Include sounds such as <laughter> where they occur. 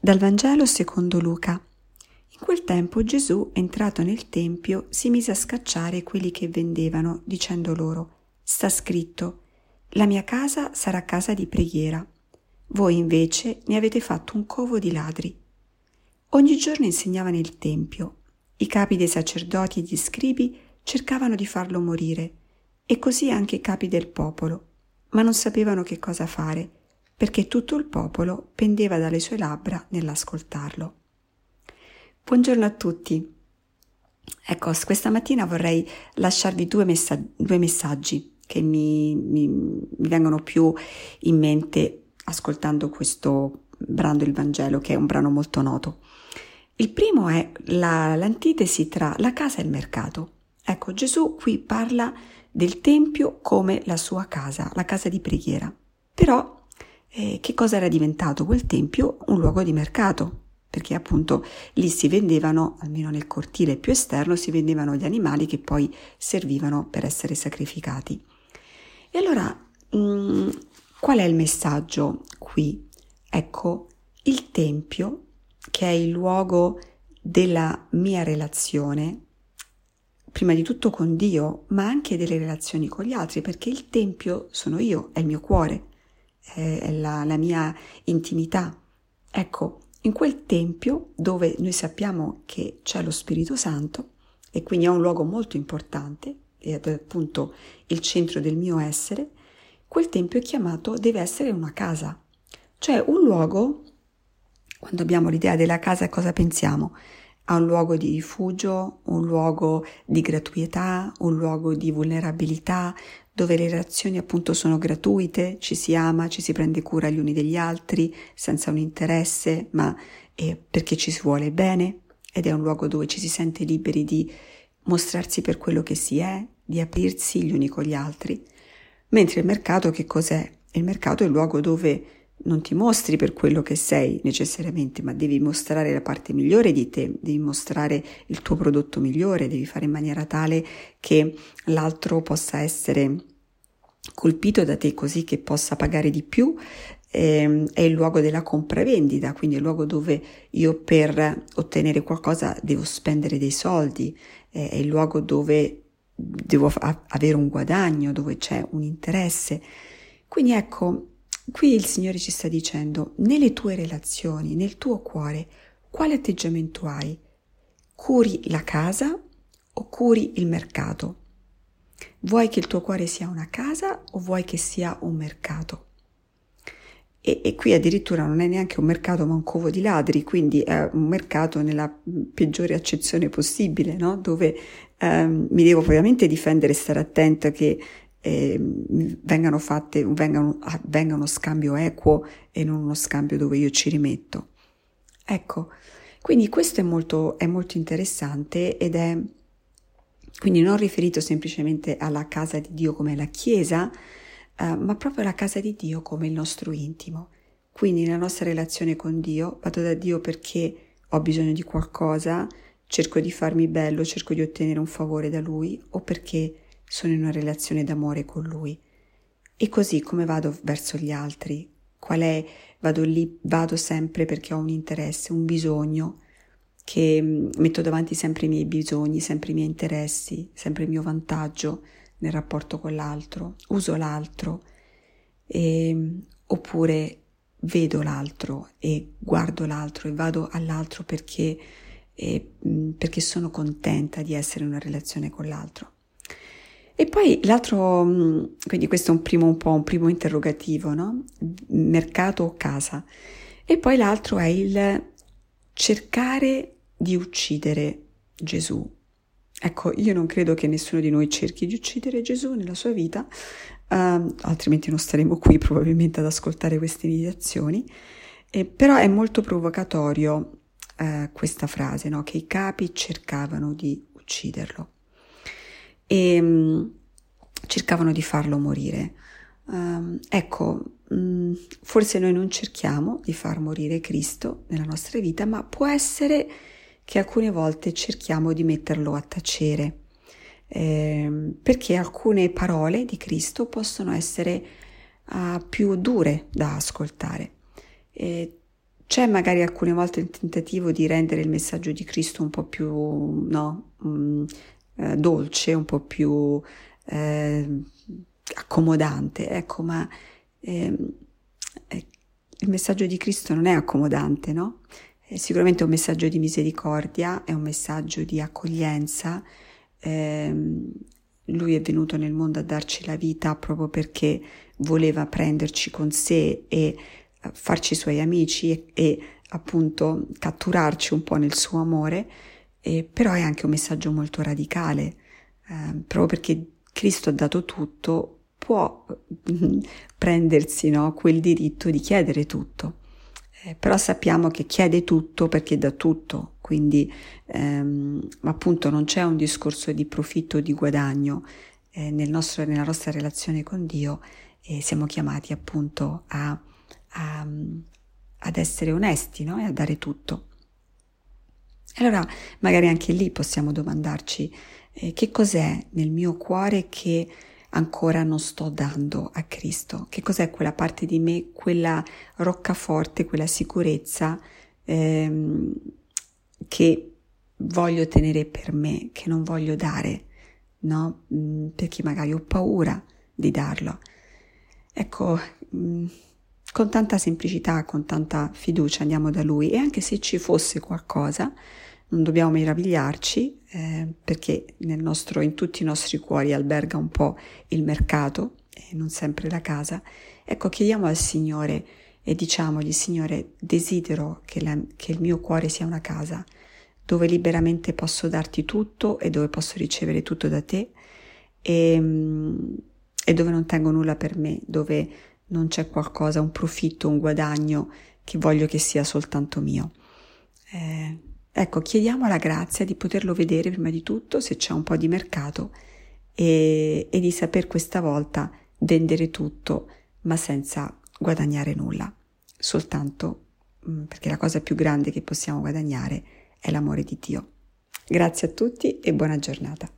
Dal Vangelo secondo Luca. In quel tempo Gesù, entrato nel Tempio, si mise a scacciare quelli che vendevano, dicendo loro, Sta scritto, la mia casa sarà casa di preghiera. Voi invece ne avete fatto un covo di ladri. Ogni giorno insegnava nel Tempio. I capi dei sacerdoti e gli scribi cercavano di farlo morire, e così anche i capi del popolo, ma non sapevano che cosa fare perché tutto il popolo pendeva dalle sue labbra nell'ascoltarlo. Buongiorno a tutti. Ecco, questa mattina vorrei lasciarvi due, messa- due messaggi che mi, mi, mi, vengono più in mente ascoltando questo brano del Vangelo, che è un brano molto noto. Il primo è la, l'antitesi tra la casa e il mercato. Ecco, Gesù qui parla del Tempio come la sua casa, la casa di preghiera. Però eh, che cosa era diventato quel tempio? Un luogo di mercato, perché appunto lì si vendevano, almeno nel cortile più esterno, si vendevano gli animali che poi servivano per essere sacrificati. E allora, mh, mm, qual è il messaggio qui? Ecco, il tempio, che è il luogo della mia relazione, prima di tutto con Dio, ma anche delle relazioni con gli altri, perché il tempio sono io, è il mio cuore è la, la mia intimità. Ecco, in quel tempio dove noi sappiamo che c'è lo Spirito Santo e quindi è un luogo molto importante ed è appunto il centro del mio essere, quel tempio è chiamato, deve essere una casa, cioè un luogo, quando abbiamo l'idea della casa cosa pensiamo? A un luogo di rifugio, un luogo di gratuità, un luogo di vulnerabilità, dove le relazioni appunto sono gratuite, ci si ama, ci si prende cura gli uni degli altri senza un interesse, ma è perché ci si vuole bene ed è un luogo dove ci si sente liberi di mostrarsi per quello che si è, di aprirsi gli uni con gli altri. Mentre il mercato che cos'è? Il mercato è il luogo dove non ti mostri per quello che sei necessariamente, ma devi mostrare la parte migliore di te, devi mostrare il tuo prodotto migliore, devi fare in maniera tale che l'altro possa essere colpito da te così che possa pagare di più. Eh, è il luogo della compravendita, quindi è il luogo dove io per ottenere qualcosa devo spendere dei soldi, è il luogo dove devo avere un guadagno, dove c'è un interesse. Quindi ecco, Qui il Signore ci sta dicendo, nelle tue relazioni, nel tuo cuore, quale atteggiamento hai? Curi la casa o curi il mercato? Vuoi che il tuo cuore sia una casa o vuoi che sia un mercato? E, e, qui addirittura non è neanche un mercato ma un covo di ladri, quindi è un mercato nella peggiore accezione possibile, no? dove ehm, mi devo ovviamente difendere e stare attenta che eh, vengano fatte, vengano, venga uno scambio equo e non uno scambio dove io ci rimetto. Ecco, quindi questo è molto, è molto interessante ed è quindi non riferito semplicemente alla casa di Dio come la Chiesa, eh, ma proprio alla casa di Dio come il nostro intimo. Quindi nella nostra relazione con Dio vado da Dio perché ho bisogno di qualcosa, cerco di farmi bello, cerco di ottenere un favore da Lui o perché sono in una relazione d'amore con lui. E così come vado verso gli altri? Qual è? Vado lì, vado sempre perché ho un interesse, un bisogno, che mm, metto davanti sempre i miei bisogni, sempre i miei interessi, sempre il mio vantaggio nel rapporto con l'altro, uso l'altro, e, mm, oppure vedo l'altro e guardo l'altro e vado all'altro perché, e, mm, perché sono contenta di essere in una relazione con l'altro. E poi l'altro, mm, quindi questo è un primo, un po' un primo interrogativo, no? Mercato o casa. E poi l'altro è il cercare di uccidere Gesù. Ecco, io non credo che nessuno di noi cerchi di uccidere Gesù nella sua vita, uh, altrimenti non staremo qui probabilmente ad ascoltare queste meditazioni, eh, però è molto provocatorio uh, questa frase, no? che i capi cercavano di ucciderlo e um, cercavano di farlo morire. Um, ecco, um, forse noi non cerchiamo di far morire Cristo nella nostra vita, ma può essere che alcune volte cerchiamo di metterlo a tacere, eh, perché alcune parole di Cristo possono essere uh, più dure da ascoltare. E c'è magari alcune volte il tentativo di rendere il messaggio di Cristo un po' più no, um, eh, dolce, un po' più eh, accomodante, ecco, ma ehm, eh, il messaggio di Cristo non è accomodante, no? È sicuramente un messaggio di misericordia, è un messaggio di accoglienza. Ehm, lui è venuto nel mondo a darci la vita proprio perché voleva prenderci con sé e farci suoi amici e, e appunto catturarci un po' nel suo amore, eh, però è anche un messaggio molto radicale, eh, proprio perché Cristo ha dato tutto, può <laughs> prendersi no, quel diritto di chiedere tutto. Eh, però sappiamo che chiede tutto perché dà tutto, quindi ehm, appunto non c'è un discorso di profitto o di guadagno eh, nel nostro, nella nostra relazione con Dio e siamo chiamati appunto a a, ad essere onesti no? e a dare tutto. Allora magari anche lì possiamo domandarci eh, che cos'è nel mio cuore che ancora non sto dando a Cristo, che cos'è quella parte di me, quella roccaforte, quella sicurezza ehm, che voglio tenere per me, che non voglio dare, no? Mm, perché magari ho paura di darlo. Ecco, mm, con tanta semplicità, con tanta fiducia andiamo da Lui e anche se ci fosse qualcosa, non dobbiamo meravigliarci eh, perché nostro, in tutti i nostri cuori alberga un po' il mercato e non sempre la casa. Ecco, chiediamo al Signore e diciamogli, Signore, desidero che, la, che il mio cuore sia una casa dove liberamente posso darti tutto e dove posso ricevere tutto da te e, mm, e dove non tengo nulla per me, dove non c'è qualcosa, un profitto, un guadagno che voglio che sia soltanto mio. Eh, ecco, chiediamo la grazia di poterlo vedere prima di tutto se c'è un po' di mercato e, e di saper questa volta vendere tutto ma senza guadagnare nulla, soltanto mm, perché la cosa più grande che possiamo guadagnare è l'amore di Dio. Grazie a tutti e buona giornata.